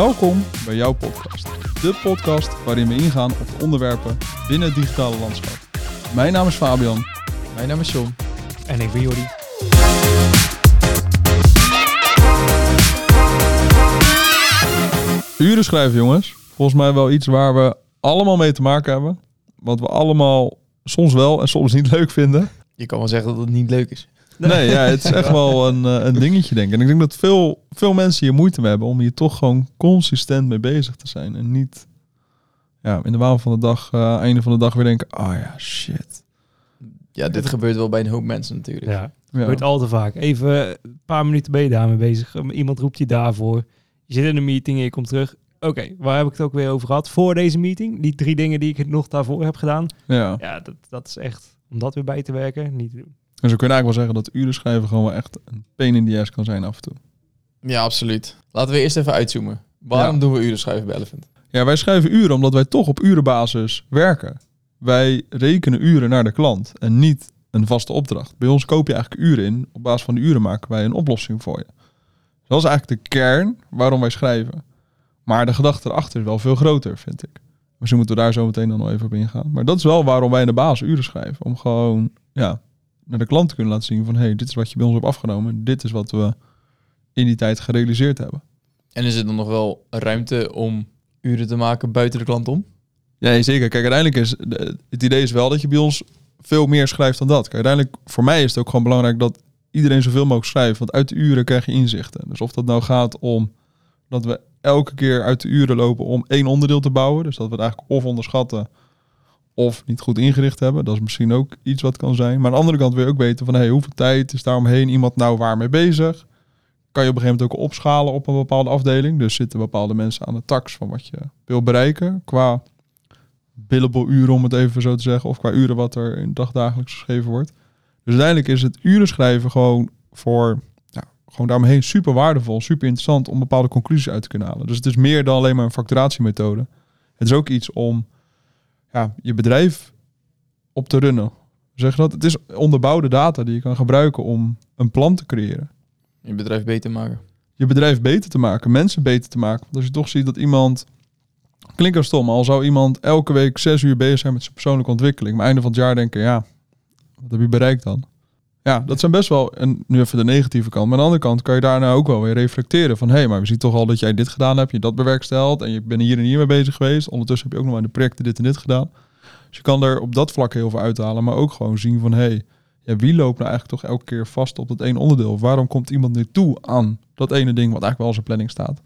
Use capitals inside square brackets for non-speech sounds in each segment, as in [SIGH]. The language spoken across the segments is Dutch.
Welkom bij jouw podcast. De podcast waarin we ingaan op de onderwerpen binnen het digitale landschap. Mijn naam is Fabian. Mijn naam is John. En ik ben Jordi. Uren schrijven, jongens. Volgens mij wel iets waar we allemaal mee te maken hebben. Wat we allemaal soms wel en soms niet leuk vinden. Je kan wel zeggen dat het niet leuk is. Nee, ja, het is echt [LAUGHS] wel een, eh, een dingetje, denk ik. En ik denk dat veel, veel mensen hier moeite mee hebben om hier toch gewoon consistent mee bezig te zijn. En niet ja, in de waan van de dag, eh, einde van de dag weer denken, oh ja, shit. Ja, dit gebeurt wel bij een hoop mensen natuurlijk. Ja, gebeurt al te vaak. Even een paar minuten ben je daarmee bezig. Iemand roept je daarvoor. Je zit in een meeting en je komt terug. Oké, waar heb ik het ook weer over gehad? Voor deze meeting, die drie dingen die ik nog daarvoor heb gedaan. ja. Ja, dat, dat is echt, om dat weer bij te werken, niet te doen. En zo kun je eigenlijk wel zeggen dat uren schrijven gewoon wel echt een pain in the ass kan zijn af en toe. Ja, absoluut. Laten we eerst even uitzoomen. Waarom Ja. doen we uren schrijven bij Elephant? Ja, wij schrijven uren omdat wij toch op urenbasis werken. Wij rekenen uren naar de klant en niet een vaste opdracht. Bij ons koop je eigenlijk uren in. Op basis van de uren maken wij een oplossing voor je. Dat is eigenlijk de kern waarom wij schrijven. Maar de gedachte erachter is wel veel groter, vind ik. Misschien moeten we daar zo meteen dan nog even op ingaan. Maar dat is wel waarom wij in de basis uren schrijven. Om gewoon ja, naar de klant kunnen laten zien van... hé, hey, dit is wat je bij ons hebt afgenomen. Dit is wat we in die tijd gerealiseerd hebben. En is er dan nog wel ruimte om uren te maken buiten de klant om? Ja, zeker. Kijk, uiteindelijk is het idee is wel dat je bij ons veel meer schrijft dan dat. Kijk, uiteindelijk voor mij is het ook gewoon belangrijk dat iedereen zoveel mogelijk schrijft. Want uit de uren krijg je inzichten. Dus of dat nou gaat om dat we elke keer uit de uren lopen om één onderdeel te bouwen. Dus dat we het eigenlijk of onderschatten of niet goed ingericht hebben. Dat is misschien ook iets wat kan zijn. Maar aan de andere kant wil je ook weten van hey, hoeveel tijd is daaromheen iemand nou waarmee bezig. Kan je op een gegeven moment ook opschalen op een bepaalde afdeling. Dus zitten bepaalde mensen aan de tax van wat je wil bereiken. Qua billable uren, om het even zo te zeggen. Of qua uren wat er in dagdagelijks geschreven wordt. Dus uiteindelijk is het uren schrijven gewoon voor... Ja, gewoon daaromheen super waardevol, super interessant om bepaalde conclusies uit te kunnen halen. Dus het is meer dan alleen maar een facturatiemethode. Het is ook iets om ja, je bedrijf op te runnen. Zeg dat? Het is onderbouwde data die je kan gebruiken om een plan te creëren Je bedrijf beter maken. je bedrijf beter te maken, mensen beter te maken. Want als je toch ziet dat iemand, klinkt al stom, al zou iemand elke week zes uur bezig zijn met zijn persoonlijke ontwikkeling, maar einde van het jaar denken, ja, wat heb je bereikt dan? Ja, dat zijn best wel, en nu even de negatieve kant, maar aan de andere kant kan je daarna ook wel weer reflecteren van, hé, hey, maar we zien toch al dat jij dit gedaan hebt, je dat bewerksteld en je bent hier en hier mee bezig geweest. Ondertussen heb je ook nog aan de projecten dit en dit gedaan. Dus je kan er op dat vlak heel veel uithalen, maar ook gewoon zien van, hé, hey, ja, wie loopt nou eigenlijk toch elke keer vast op dat één onderdeel? Waarom komt iemand nu toe aan dat ene ding wat eigenlijk wel in zijn planning staat?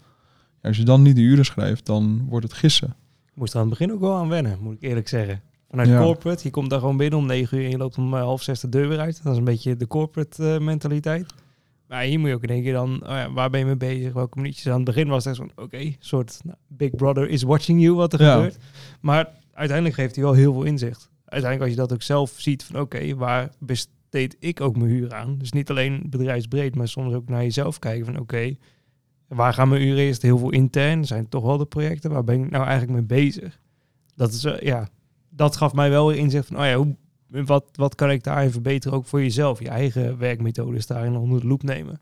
Ja, als je dan niet de uren schrijft, dan wordt het gissen. Ik moest er aan het begin ook wel aan wennen, moet ik eerlijk zeggen. Vanuit Ja. corporate, je komt daar gewoon binnen om negen uur en je loopt om eh, half zes de deur weer uit. Dat is een beetje de corporate eh, mentaliteit. Maar hier moet je ook denken dan, oh ja, waar ben je mee bezig? Welke minuutjes? Aan het begin was het echt van, oké, soort nou, Big Brother is watching you, wat er Ja. gebeurt. Maar uiteindelijk geeft hij wel heel veel inzicht. Uiteindelijk als je dat ook zelf ziet van, oké, waar besteed ik ook mijn huur aan? Dus niet alleen bedrijfsbreed, maar soms ook naar jezelf kijken van, oké, waar gaan mijn uren eerst? Heel veel intern, zijn toch wel de projecten, waar ben ik nou eigenlijk mee bezig? Dat is, eh, ja, dat gaf mij wel weer inzicht van, oh ja, hoe, wat, wat kan ik daarin verbeteren ook voor jezelf? Je eigen werkmethodes daarin onder de loep nemen.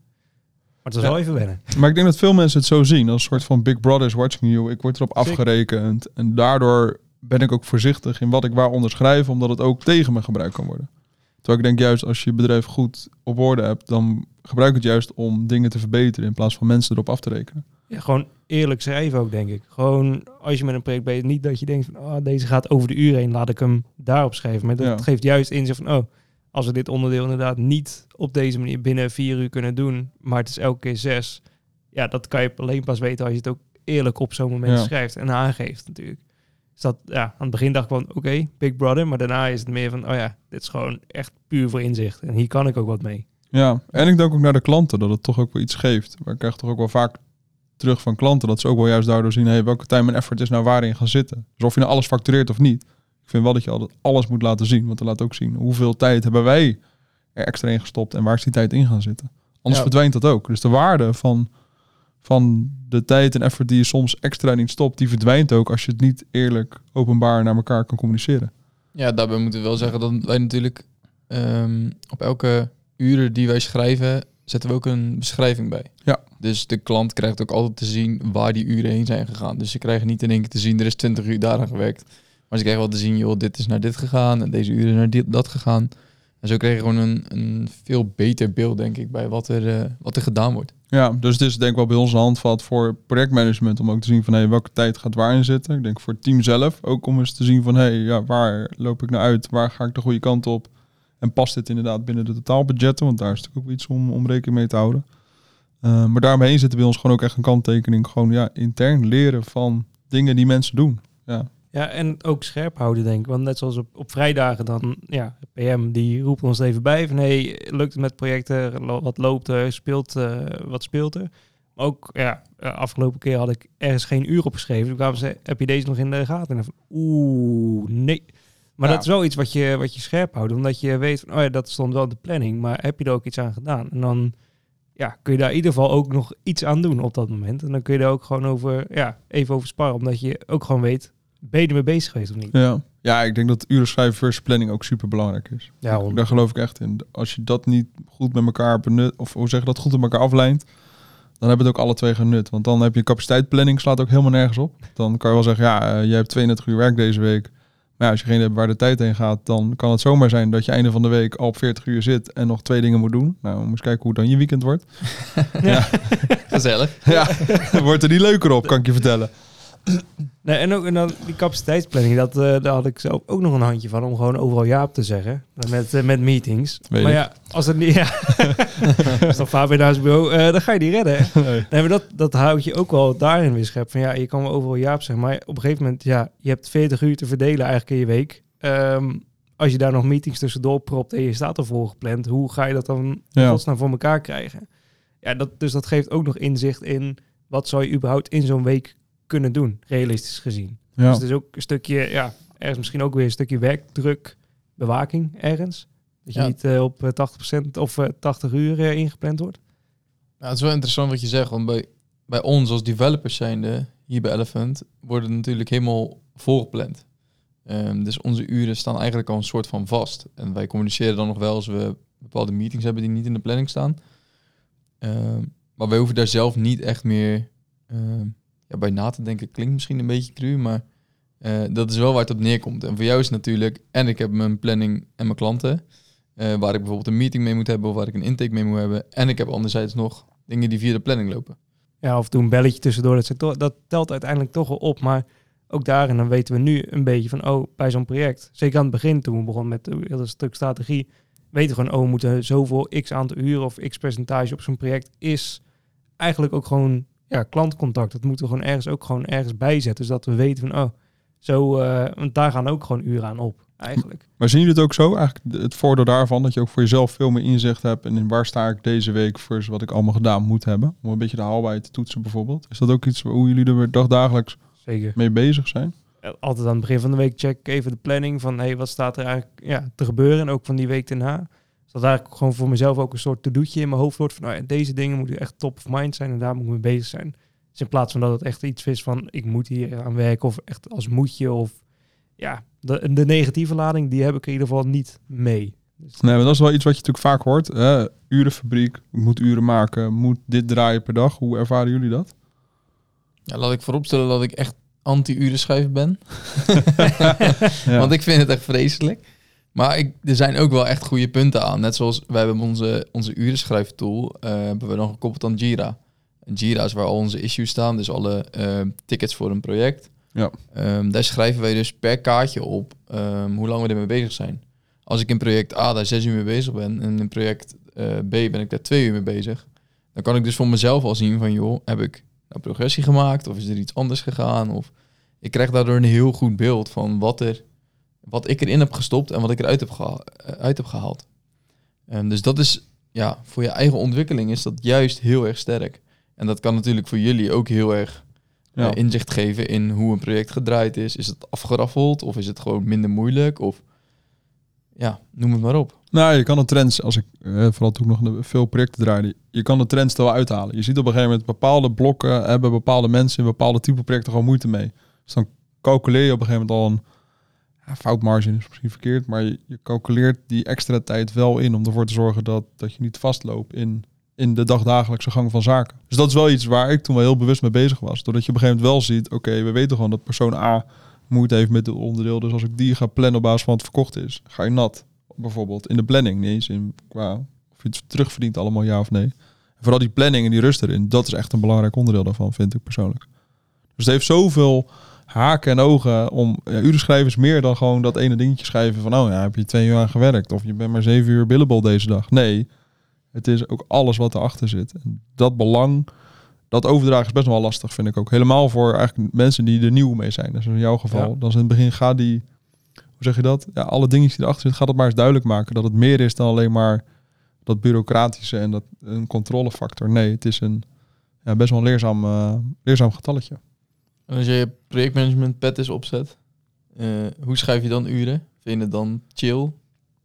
Maar het was Ja. wel even wennen. Maar ik denk dat veel mensen het zo zien, als een soort van Big Brother is watching you. Ik word erop Zeker. afgerekend en daardoor ben ik ook voorzichtig in wat ik waaronder schrijf, omdat het ook tegen me gebruikt kan worden. Terwijl ik denk juist als je je bedrijf goed op orde hebt, dan gebruik het juist om dingen te verbeteren in plaats van mensen erop af te rekenen. Ja, gewoon eerlijk schrijven ook, denk ik. Gewoon als je met een project bent, niet dat je denkt van, oh, deze gaat over de uur heen, laat ik hem daarop schrijven. Maar dat Ja. geeft juist inzicht van, oh, als we dit onderdeel inderdaad niet op deze manier binnen vier uur kunnen doen, maar het is elke keer zes, ja, dat kan je alleen pas weten als je het ook eerlijk op zo'n moment Ja. schrijft en aangeeft natuurlijk. Dus dat, ja, aan het begin dacht ik van, oké, Big Brother, maar daarna is het meer van, oh ja, dit is gewoon echt puur voor inzicht. En hier kan ik ook wat mee. Ja, en ik denk ook naar de klanten dat het toch ook wel iets geeft. Maar ik krijg toch ook wel vaak terug van klanten dat ze ook wel juist daardoor zien, hey, welke time en effort is nou waarin gaan zitten. Dus of je nou alles factureert of niet. Ik vind wel dat je altijd alles moet laten zien, want dan laat ook zien hoeveel tijd hebben wij er extra in gestopt en waar is die tijd in gaan zitten. Anders Ja. verdwijnt dat ook. Dus de waarde van, van de tijd en effort die je soms extra in stopt, die verdwijnt ook als je het niet eerlijk openbaar naar elkaar kan communiceren. Ja, daarbij moeten we wel zeggen dat wij natuurlijk ehm, op elke uren die wij schrijven zetten we ook een beschrijving bij. Ja. Dus de klant krijgt ook altijd te zien waar die uren heen zijn gegaan. Dus ze krijgen niet in één keer te zien, er is 20 uur daaraan gewerkt. Maar ze krijgen wel te zien, joh, dit is naar dit gegaan en deze uren naar dit, dat gegaan. En zo krijg je gewoon een, een veel beter beeld, denk ik, bij wat er, eh, wat er gedaan wordt. Ja, dus het is denk ik wel bij ons een handvat voor projectmanagement om ook te zien van hey, welke tijd gaat waar in zitten. Ik denk voor het team zelf ook om eens te zien van hey, ja, waar loop ik nou uit? Waar ga ik de goede kant op? En past dit inderdaad binnen de totaalbudgetten? Want daar is natuurlijk ook iets om, om rekening mee te houden. Uh, maar daaromheen zitten bij ons gewoon ook echt een kanttekening. Gewoon ja, intern leren van dingen die mensen doen. Ja, Ja, en ook scherp houden, denk ik. Want net zoals op, op vrijdagen dan, ja, PM die roept ons even bij van, hey, lukt het met projecten? Wat loopt er? Speelt, eh, wat speelt er? Ook, ja, eh, afgelopen keer had ik ergens geen uur opgeschreven. Toen kwamen ze, heb je deze nog in de gaten? En van, oeh, nee. Maar Ja. dat is wel iets wat je, wat je scherp houdt. Omdat je weet van, oh ja, dat stond wel in de planning. Maar heb je er ook iets aan gedaan? En dan ja, kun je daar in ieder geval ook nog iets aan doen op dat moment. En dan kun je er ook gewoon over, ja, even over sparren. Omdat je ook gewoon weet, ben je ermee bezig geweest of niet? ja. ja ik denk dat uren schrijven versus planning ook super belangrijk is. Ja. Daar geloof ik echt in. Als je dat niet goed met elkaar benut, of hoe zeg je dat, goed met elkaar aflijnt, dan hebben het ook alle twee genut. Want dan heb je een capaciteitsplanning, slaat ook helemaal nergens op. Dan kan je wel zeggen, ja, uh, je hebt 32 uur werk deze week. Maar ja, als je geen hebt waar de tijd heen gaat, dan kan het zomaar zijn dat je einde van de week al op 40 uur zit en nog twee dingen moet doen. Nou, we moeten kijken hoe dan je weekend wordt. [LAUGHS] Gezellig. Ja, [LAUGHS] wordt er niet leuker op, kan ik je vertellen. [CLEARS THROAT] Nee, en ook en dan die capaciteitsplanning, dat, eh, daar had ik zelf ook nog een handje van om gewoon overal ja op te zeggen. Met, eh, met meetings. Weet maar ik. ja, als het niet. Ja, als dan Fabian naar zijn bureau, dan ga je die redden. [LAUGHS] Nee. Nee, maar dat, dat houdt je ook wel daarin weer scherp. Van ja, je kan wel overal ja op zeggen. Maar op een gegeven moment, ja, je hebt 40 uur te verdelen eigenlijk in je week. Ehm, als je daar nog meetings tussendoor propt en je staat ervoor gepland, hoe ga je dat dan Ja. godsnaam voor elkaar krijgen? Ja, dat, dus dat geeft ook nog inzicht in wat zou je überhaupt in zo'n week kunnen doen, realistisch gezien. Ja. Dus het is ook een stukje, ja, ergens misschien ook weer een stukje werkdruk, bewaking ergens. Dat je Ja. niet eh, op eh, 80% of eh, 80 uur eh, ingepland wordt. Ja, het is wel interessant wat je zegt, want bij, bij ons als developers zijnde, hier bij Elephant, worden het natuurlijk helemaal volgepland. Ehm, dus onze uren staan eigenlijk al een soort van vast. En wij communiceren dan nog wel als we bepaalde meetings hebben die niet in de planning staan. Ehm, maar wij hoeven daar zelf niet echt meer ehm, ja, bij na te denken. Klinkt misschien een beetje cru, maar eh, dat is wel waar het op neerkomt. En voor jou is natuurlijk, en ik heb mijn planning en mijn klanten, eh, waar ik bijvoorbeeld een meeting mee moet hebben of waar ik een intake mee moet hebben. En ik heb anderzijds nog dingen die via de planning lopen. Ja, of doe een belletje tussendoor. Dat, dat telt uiteindelijk toch wel op. Maar ook daarin dan weten we nu een beetje van, oh, bij zo'n project. Zeker aan het begin, toen we begonnen met het hele stuk strategie. Weten we gewoon, oh, we moeten zoveel x aantal uren of x percentage op zo'n project is eigenlijk ook gewoon ja, klantcontact. Dat moeten we gewoon ergens ook gewoon ergens bijzetten. Zodat we weten van, oh, zo, eh, want daar gaan ook gewoon uren aan op, eigenlijk. Maar zien jullie het ook zo? Eigenlijk het voordeel daarvan dat je ook voor jezelf veel meer inzicht hebt en in waar sta ik deze week versus wat ik allemaal gedaan moet hebben. Om een beetje de haalbaarheid te toetsen bijvoorbeeld. Is dat ook iets hoe jullie er weer dagdagelijks Zeker. mee bezig zijn? Altijd aan het begin van de week check ik even de planning van hey, wat staat er eigenlijk ja, te gebeuren en ook van die week daarna. Dat eigenlijk gewoon voor mezelf ook een soort to-doetje in mijn hoofd wordt van ja, deze dingen moeten echt top of mind zijn en daar moet ik mee bezig zijn. Dus in plaats van dat het echt iets is van ik moet hier aan werken of echt als moetje of ja, de, de negatieve lading die heb ik in ieder geval niet mee. Dus, Nee, maar dat is wel iets wat je natuurlijk vaak hoort. Hè? Urenfabriek, moet uren maken, moet dit draaien per dag. Hoe ervaren jullie dat? Ja, laat ik vooropstellen dat ik echt anti-uren schrijven ben. [LAUGHS] [LAUGHS] Ja. Want ik vind het echt vreselijk. Maar ik, er zijn ook wel echt goede punten aan. Net zoals wij hebben onze, onze urenschrijftool, eh hebben we dan gekoppeld aan Jira. En Jira is waar al onze issues staan, dus alle eh, tickets voor een project. Ja. Ehm, daar schrijven wij dus per kaartje op ehm, hoe lang we ermee bezig zijn. Als ik in project A daar zes uur mee bezig ben en in project eh, B ben ik daar twee uur mee bezig, dan kan ik dus voor mezelf al zien van joh, heb ik nou progressie gemaakt of is er iets anders gegaan? Of ik krijg daardoor een heel goed beeld van wat, er, wat ik erin heb gestopt en wat ik eruit heb, geha- eh, uit heb gehaald. Dus dat is, ja, voor je eigen ontwikkeling is dat juist heel erg sterk. En dat kan natuurlijk voor jullie ook heel erg eh, Ja. inzicht geven in hoe een project gedraaid is. Is het afgeraffeld of is het gewoon minder moeilijk? Of ja, noem het maar op. Nou, je kan de trends, als ik eh, vooral toen ik nog veel projecten draaide, je kan de trends er wel uithalen. Je ziet op een gegeven moment bepaalde blokken hebben bepaalde mensen in bepaalde type projecten gewoon moeite mee. Dus dan calculeer je op een gegeven moment al een foutmarge is misschien verkeerd, maar je, calculeert die extra tijd wel in om ervoor te zorgen dat, dat je niet vastloopt in in de dagdagelijkse gang van zaken. Dus dat is wel iets waar ik toen wel heel bewust mee bezig was. Doordat je op een gegeven moment wel ziet, oké, we weten gewoon dat persoon A moeite heeft met het onderdeel. Dus als ik die ga plannen op basis van wat verkocht is, ga je nat. Bijvoorbeeld in de planning, niet eens in qua of je het terugverdient allemaal ja of nee. Vooral die planning en die rust erin, dat is echt een belangrijk onderdeel daarvan, vind ik persoonlijk. Dus het heeft zoveel haken en ogen om ja, uren schrijven is meer dan gewoon dat ene dingetje schrijven van oh ja, heb je twee uur aan gewerkt of je bent maar zeven uur billable deze dag. Nee, het is ook alles wat erachter zit. En dat belang, dat overdragen is best wel lastig, vind ik ook. Helemaal voor eigenlijk mensen die er nieuw mee zijn. Dus in jouw geval, Ja. dan is in het begin ga die, hoe zeg je dat? Ja, alle dingetjes die erachter zitten, ga dat maar eens duidelijk maken. Dat het meer is dan alleen maar dat bureaucratische en dat een controlefactor. Nee, het is een ja, best wel een leerzaam, eh, leerzaam getalletje. En als je je projectmanagement pet is opzet, eh, hoe schrijf je dan uren? Vind je het dan chill?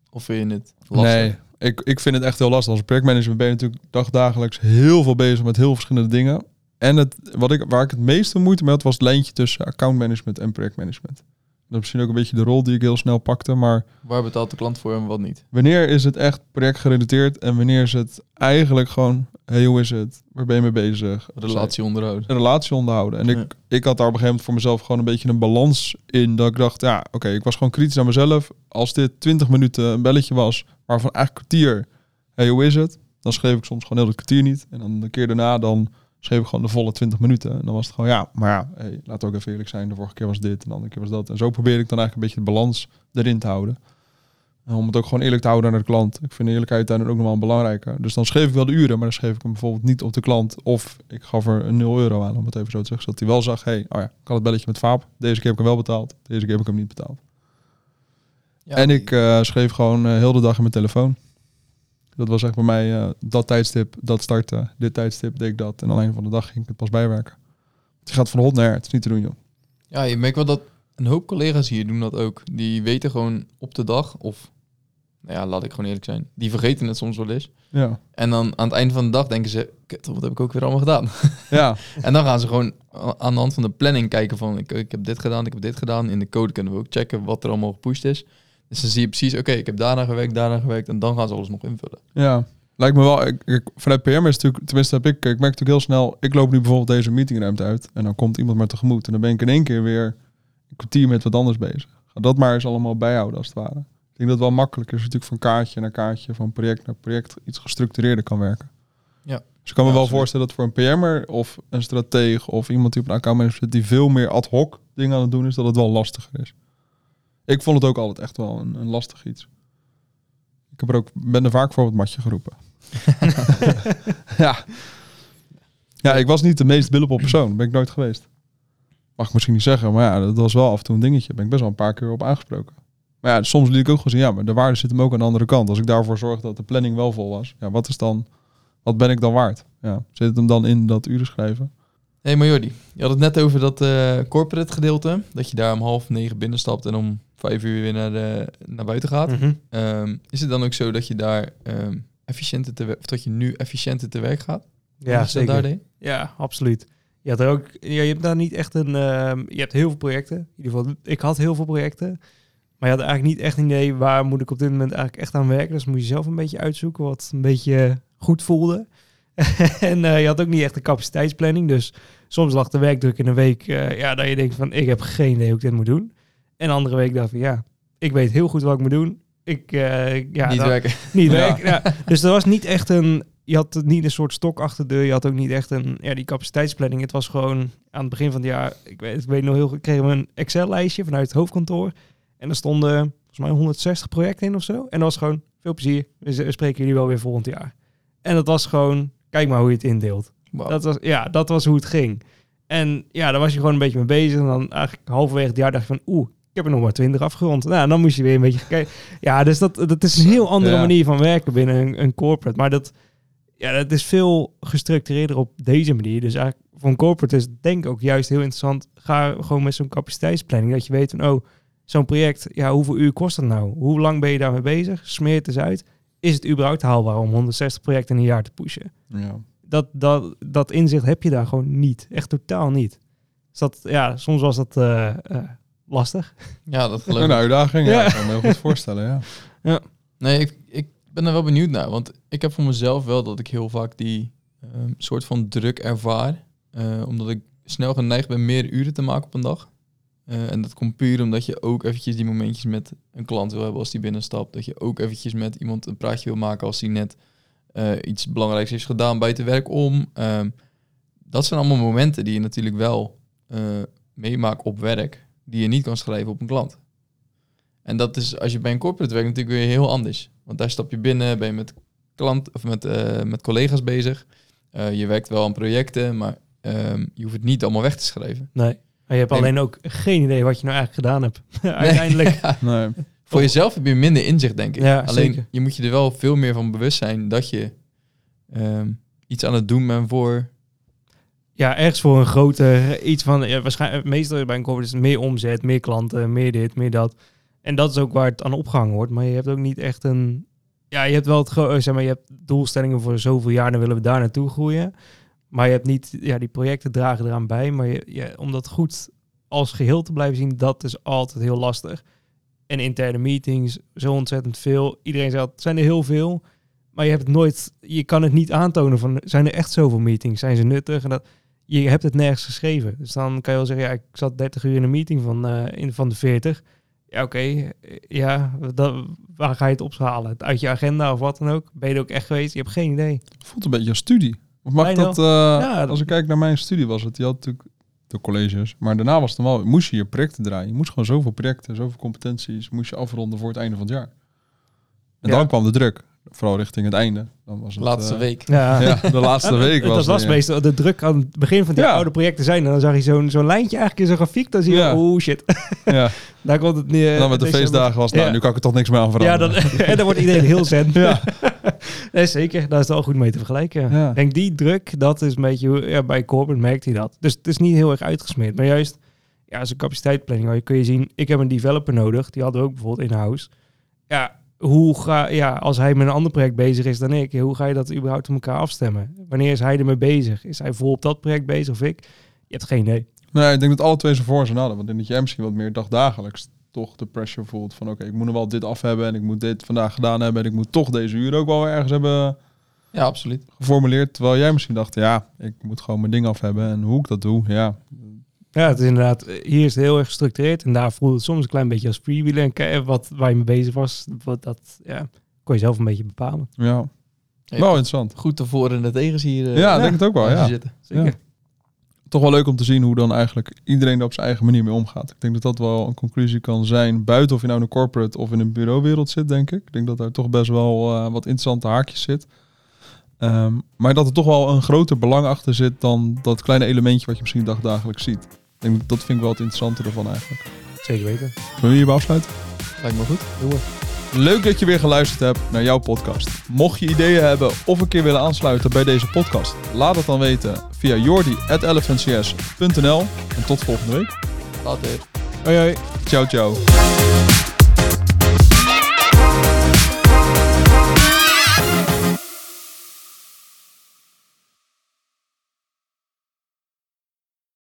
Of vind je het lastig? Nee, ik, ik vind het echt heel lastig. Als projectmanager ben je natuurlijk dagdagelijks heel veel bezig met heel verschillende dingen. En het, wat ik, waar ik het meeste moeite mee had, was het lijntje tussen accountmanagement en projectmanagement. Dat is misschien ook een beetje de rol die ik heel snel pakte. Maar Waar betaalt de klant voor en wat niet? wanneer is het echt projectgerelateerd en wanneer is het eigenlijk gewoon, hey, hoe is het? Waar ben je mee bezig? Relatie onderhouden. een relatie onderhouden. En Ja. ik, ik had daar op een gegeven moment voor mezelf gewoon een beetje een balans in. Dat ik dacht, ja, oké, ik was gewoon kritisch aan mezelf. Als dit 20 minuten een belletje was, waarvan eigenlijk kwartier, hey, hoe is het? Dan schreef ik soms gewoon heel het kwartier niet. En dan de keer daarna, dan schreef ik gewoon de volle 20 minuten. En dan was het gewoon, ja, maar ja, hey, laat ook even eerlijk zijn. De vorige keer was dit en de andere keer was dat. En zo probeerde ik dan eigenlijk een beetje de balans erin te houden. En om het ook gewoon eerlijk te houden naar de klant. Ik vind eerlijkheid daarin ook nog wel belangrijker. Dus dan schreef ik wel de uren, maar dan schreef ik hem bijvoorbeeld niet op de klant. Of ik gaf er een 0 euro aan, om het even zo te zeggen. Zodat hij wel zag, hey, oh ja, ik had het belletje met Vaap. Deze keer heb ik hem wel betaald. Deze keer heb ik hem niet betaald. Ja, en ik eh, schreef gewoon eh, heel de dag in mijn telefoon. Dat was echt bij mij eh, dat tijdstip, dat starten. Dit tijdstip deed ik dat. En alleen van de dag ging ik het pas bijwerken. Je gaat van hot naar her. Het is niet te doen, joh. Ja, je merkt wel dat een hoop collega's hier doen dat ook. Die weten gewoon op de dag, of nou ja, laat ik gewoon eerlijk zijn, die vergeten het soms wel eens. Ja. En dan aan het einde van de dag denken ze, kut, wat heb ik ook weer allemaal gedaan? [LAUGHS] Ja. en dan gaan ze gewoon aan de hand van de planning kijken van, ik, ik heb dit gedaan, ik heb dit gedaan. In de code kunnen we ook checken wat er allemaal gepusht is. Dus dan zie je precies, oké, ik heb daarna gewerkt, daarna gewerkt. En dan gaan ze alles nog invullen. Ja, lijkt me wel. Ik, ik, vanuit PM is natuurlijk, tenminste heb ik, ik merk natuurlijk heel snel. Ik loop nu bijvoorbeeld deze meetingruimte uit en dan komt iemand maar tegemoet en dan ben ik in één keer weer een kwartier met wat anders bezig. Ga dat maar eens allemaal bijhouden als het ware. Ik denk dat het wel makkelijker is natuurlijk van kaartje naar kaartje, van project naar project iets gestructureerder kan werken. Ja. Dus ik kan me Ja, wel voorstellen dat voor een PM'er of een strateeg of iemand die op een accountmanager zit die veel meer ad hoc dingen aan het doen is, dat het wel lastiger is. Ik vond het ook altijd echt wel een, een lastig iets. Ik heb er ook, ben er vaak voor op het matje geroepen. [LAUGHS] ja. Ja, ik was niet de meest billable persoon. Ben ik nooit geweest. Mag ik misschien niet zeggen, maar ja, dat was wel af en toe een dingetje. Ben ik best wel een paar keer op aangesproken. Maar ja, soms liet ik ook gewoon zien, ja, maar de waarde zit hem ook aan de andere kant. Als ik daarvoor zorg dat de planning wel vol was, ja, wat is dan, wat ben ik dan waard? Ja, zit het hem dan in dat uren schrijven? Hé, hey, maar Jordi, je had het net over dat eh, corporate gedeelte. Dat je daar om half negen binnenstapt en om vijf uur weer naar, de, naar buiten gaat. Mhm. Ehm, is het dan ook zo dat je daar ehm, efficiënter te of dat je nu efficiënter te werk gaat? Ja, daar zeker. deed? Ja, absoluut. Je, had er ook, ja, je hebt daar niet echt een... ehm, je hebt heel veel projecten. In ieder geval, ik had heel veel projecten. Maar je had eigenlijk niet echt een idee waar moet ik op dit moment eigenlijk echt aan werken. Dus moet je zelf een beetje uitzoeken wat een beetje goed voelde. [LAUGHS] en eh, je had ook niet echt een capaciteitsplanning. Dus soms lag de werkdruk in een week eh, ja, dat je denkt van ik heb geen idee hoe ik dit moet doen. En de andere week dacht ik ja, ik weet heel goed wat ik moet doen. Ik, eh, ja, Niet dan- werken. [LAUGHS] niet werken. Ja. Dus er was niet echt een. Je had niet een soort stok achter de deur. Je had ook niet echt een. Ja, die capaciteitsplanning. Het was gewoon aan het begin van het jaar. Ik weet, ik weet nog heel goed. Kregen we een Excel-lijstje vanuit het hoofdkantoor. En er stonden volgens mij 160 projecten in of zo. En dat was gewoon veel plezier. We spreken jullie wel weer volgend jaar. En dat was gewoon. Kijk maar hoe je het indeelt. Dat was, ja, dat was hoe het ging. En ja, daar was je gewoon een beetje mee bezig. En dan eigenlijk halverwege het jaar dacht je van... Oeh, ik heb er nog maar 20 afgerond. Nou, dan moest je weer een beetje kijken. [LAUGHS] Ja, dus dat, dat is een heel andere Ja. manier van werken binnen een, een corporate. Maar dat, ja, dat is veel gestructureerder op deze manier. Dus eigenlijk voor een corporate is het denk ik ook juist heel interessant. Ga gewoon met zo'n capaciteitsplanning. Dat je weet van, oh, zo'n project, ja, hoeveel uur kost dat nou? Hoe lang ben je daarmee bezig? Smeer het eens uit. Is het überhaupt haalbaar om 160 projecten in een jaar te pushen? Ja. dat, dat, dat inzicht heb je daar gewoon niet. Echt totaal niet. Dus dat, ja, soms was dat eh, eh, lastig. [LAUGHS] Ja, dat geloof Een ik. uitdaging, ja. Ja. Ik kan me heel goed voorstellen, [LAUGHS] ja. Nee, ik, ik ben er wel benieuwd naar, want ik heb voor mezelf wel dat ik heel vaak die ehm, soort van druk ervaar. eh, omdat ik snel geneigd ben meer uren te maken op een dag. Eh, en dat komt puur omdat je ook eventjes die momentjes met een klant wil hebben als die binnenstapt. Dat je ook eventjes met iemand een praatje wil maken als die net eh, iets belangrijks heeft gedaan buiten werk om. Ehm, dat zijn allemaal momenten die je natuurlijk wel eh, meemaakt op werk, die je niet kan schrijven op een klant. En dat is als je bij een corporate werkt natuurlijk weer heel anders. Want daar stap je binnen, ben je met klant of met, met collega's bezig. Je werkt wel aan projecten, maar ehm, je hoeft het niet allemaal weg te schrijven. Nee. Maar je hebt alleen ook geen idee wat je nou eigenlijk gedaan hebt. [LAUGHS] Uiteindelijk. [LAUGHS] Ja, Nee. voor jezelf heb je minder inzicht, denk ik. Ja, alleen zeker. je moet je er wel veel meer van bewust zijn dat je ehm, iets aan het doen bent voor. Ja, ergens voor een grote iets van. Ja, waarschijnlijk, meestal bij een corporate is het meer omzet, meer klanten, meer dit, meer dat. En dat is ook waar het aan opgehangen wordt. Maar je hebt ook niet echt een. Ja, je hebt wel het eh, zeg maar, je hebt doelstellingen voor zoveel jaar, dan willen we daar naartoe groeien. Maar je hebt niet, ja, die projecten dragen eraan bij. Maar je, ja, om dat goed als geheel te blijven zien, dat is altijd heel lastig. En interne meetings, zo ontzettend veel. Iedereen zegt, zijn er heel veel. Maar je hebt het nooit, je kan het niet aantonen van, zijn er echt zoveel meetings? Zijn ze nuttig? En dat, je hebt het nergens geschreven. Dus dan kan je wel zeggen, ja, ik zat 30 uur in een meeting van, eh, in, van de 40. Ja, oké. Ja, dat, waar ga je het ophalen? Uit je agenda of wat dan ook? Ben je er ook echt geweest? Je hebt geen idee. voelt een beetje als studie. Of mag dat, eh, Ja, dat- als ik kijk naar mijn studie was het, je had natuurlijk de colleges, maar daarna was het dan wel, moest je je projecten draaien. Je moest gewoon zoveel projecten, zoveel competenties, moest je afronden voor het einde van het jaar. En Ja. dan kwam de druk, vooral richting het einde. Dan was het, Laatste eh, week. Ja, Ja, de laatste [LAUGHS] week was dat was het, ja. meestal de druk aan het begin van die Ja. oude projecten zijn. En dan zag je zo'n zo'n lijntje eigenlijk in zo'n grafiek. Dan zie je, Ja. oh shit, [LAUGHS] Ja. [LAUGHS] daar komt het niet. En dan met de feestdagen was het, nou, Ja. nu kan ik er toch niks meer aan Ja, veranderen. dan, en dan wordt iedereen heel zen. Ja. [LAUGHS] nee, zeker. Daar is het al goed mee te vergelijken. Ja. Ik denk die druk, dat is een beetje... Ja, bij corporate merkt hij dat. Dus het is niet heel erg uitgesmeerd. Maar juist, ja, als een capaciteitsplanning kun je zien... Ik heb een developer nodig. Die hadden we ook bijvoorbeeld in-house. Ja, hoe ga... Ja, als hij met een ander project bezig is dan ik... Hoe ga je dat überhaupt op elkaar afstemmen? Wanneer is hij ermee bezig? Is hij vol op dat project bezig of ik? Je hebt geen idee. Nee, ik denk dat alle twee zijn voor zijn nadeel. Want denk dat jij misschien wat meer dagdagelijks toch de pressure voelt van oké, ik moet nog wel dit af hebben en ik moet dit vandaag gedaan hebben en ik moet toch deze uur ook wel ergens hebben Ja, absoluut. geformuleerd. Terwijl jij misschien dacht, ja, ik moet gewoon mijn ding af hebben en hoe ik dat doe, ja. Ja, het is inderdaad, eh, hier is het heel erg gestructureerd en daar voelde het soms een klein beetje als freewheelen en ke- wat waar je mee bezig was, wat dat ja, kon je zelf een beetje bepalen. Ja, Ja, wel interessant. Goed voor- en de tegens hier. eh, Ja, ik denk het ook wel, [LAUGHS] ja. Zitten. Zeker. Ja. Toch wel leuk om te zien hoe dan eigenlijk iedereen er op zijn eigen manier mee omgaat. Ik denk dat dat wel een conclusie kan zijn, buiten of je nou in een corporate of in een bureauwereld zit, denk ik. Ik denk dat daar toch best wel eh, wat interessante haakjes zit. Ehm, maar dat er toch wel een groter belang achter zit dan dat kleine elementje wat je misschien dagdagelijks ziet. Ik denk, dat vind ik wel het interessante ervan eigenlijk. Zeker weten. Zullen we hierbij afsluiten? Lijkt me goed. Leuk dat je weer geluisterd hebt naar jouw podcast. Mocht je ideeën hebben of een keer willen aansluiten bij deze podcast, laat het dan weten via jordi.elephantcs.nl. En tot volgende week. Later. Hoi hoi. Ciao, ciao.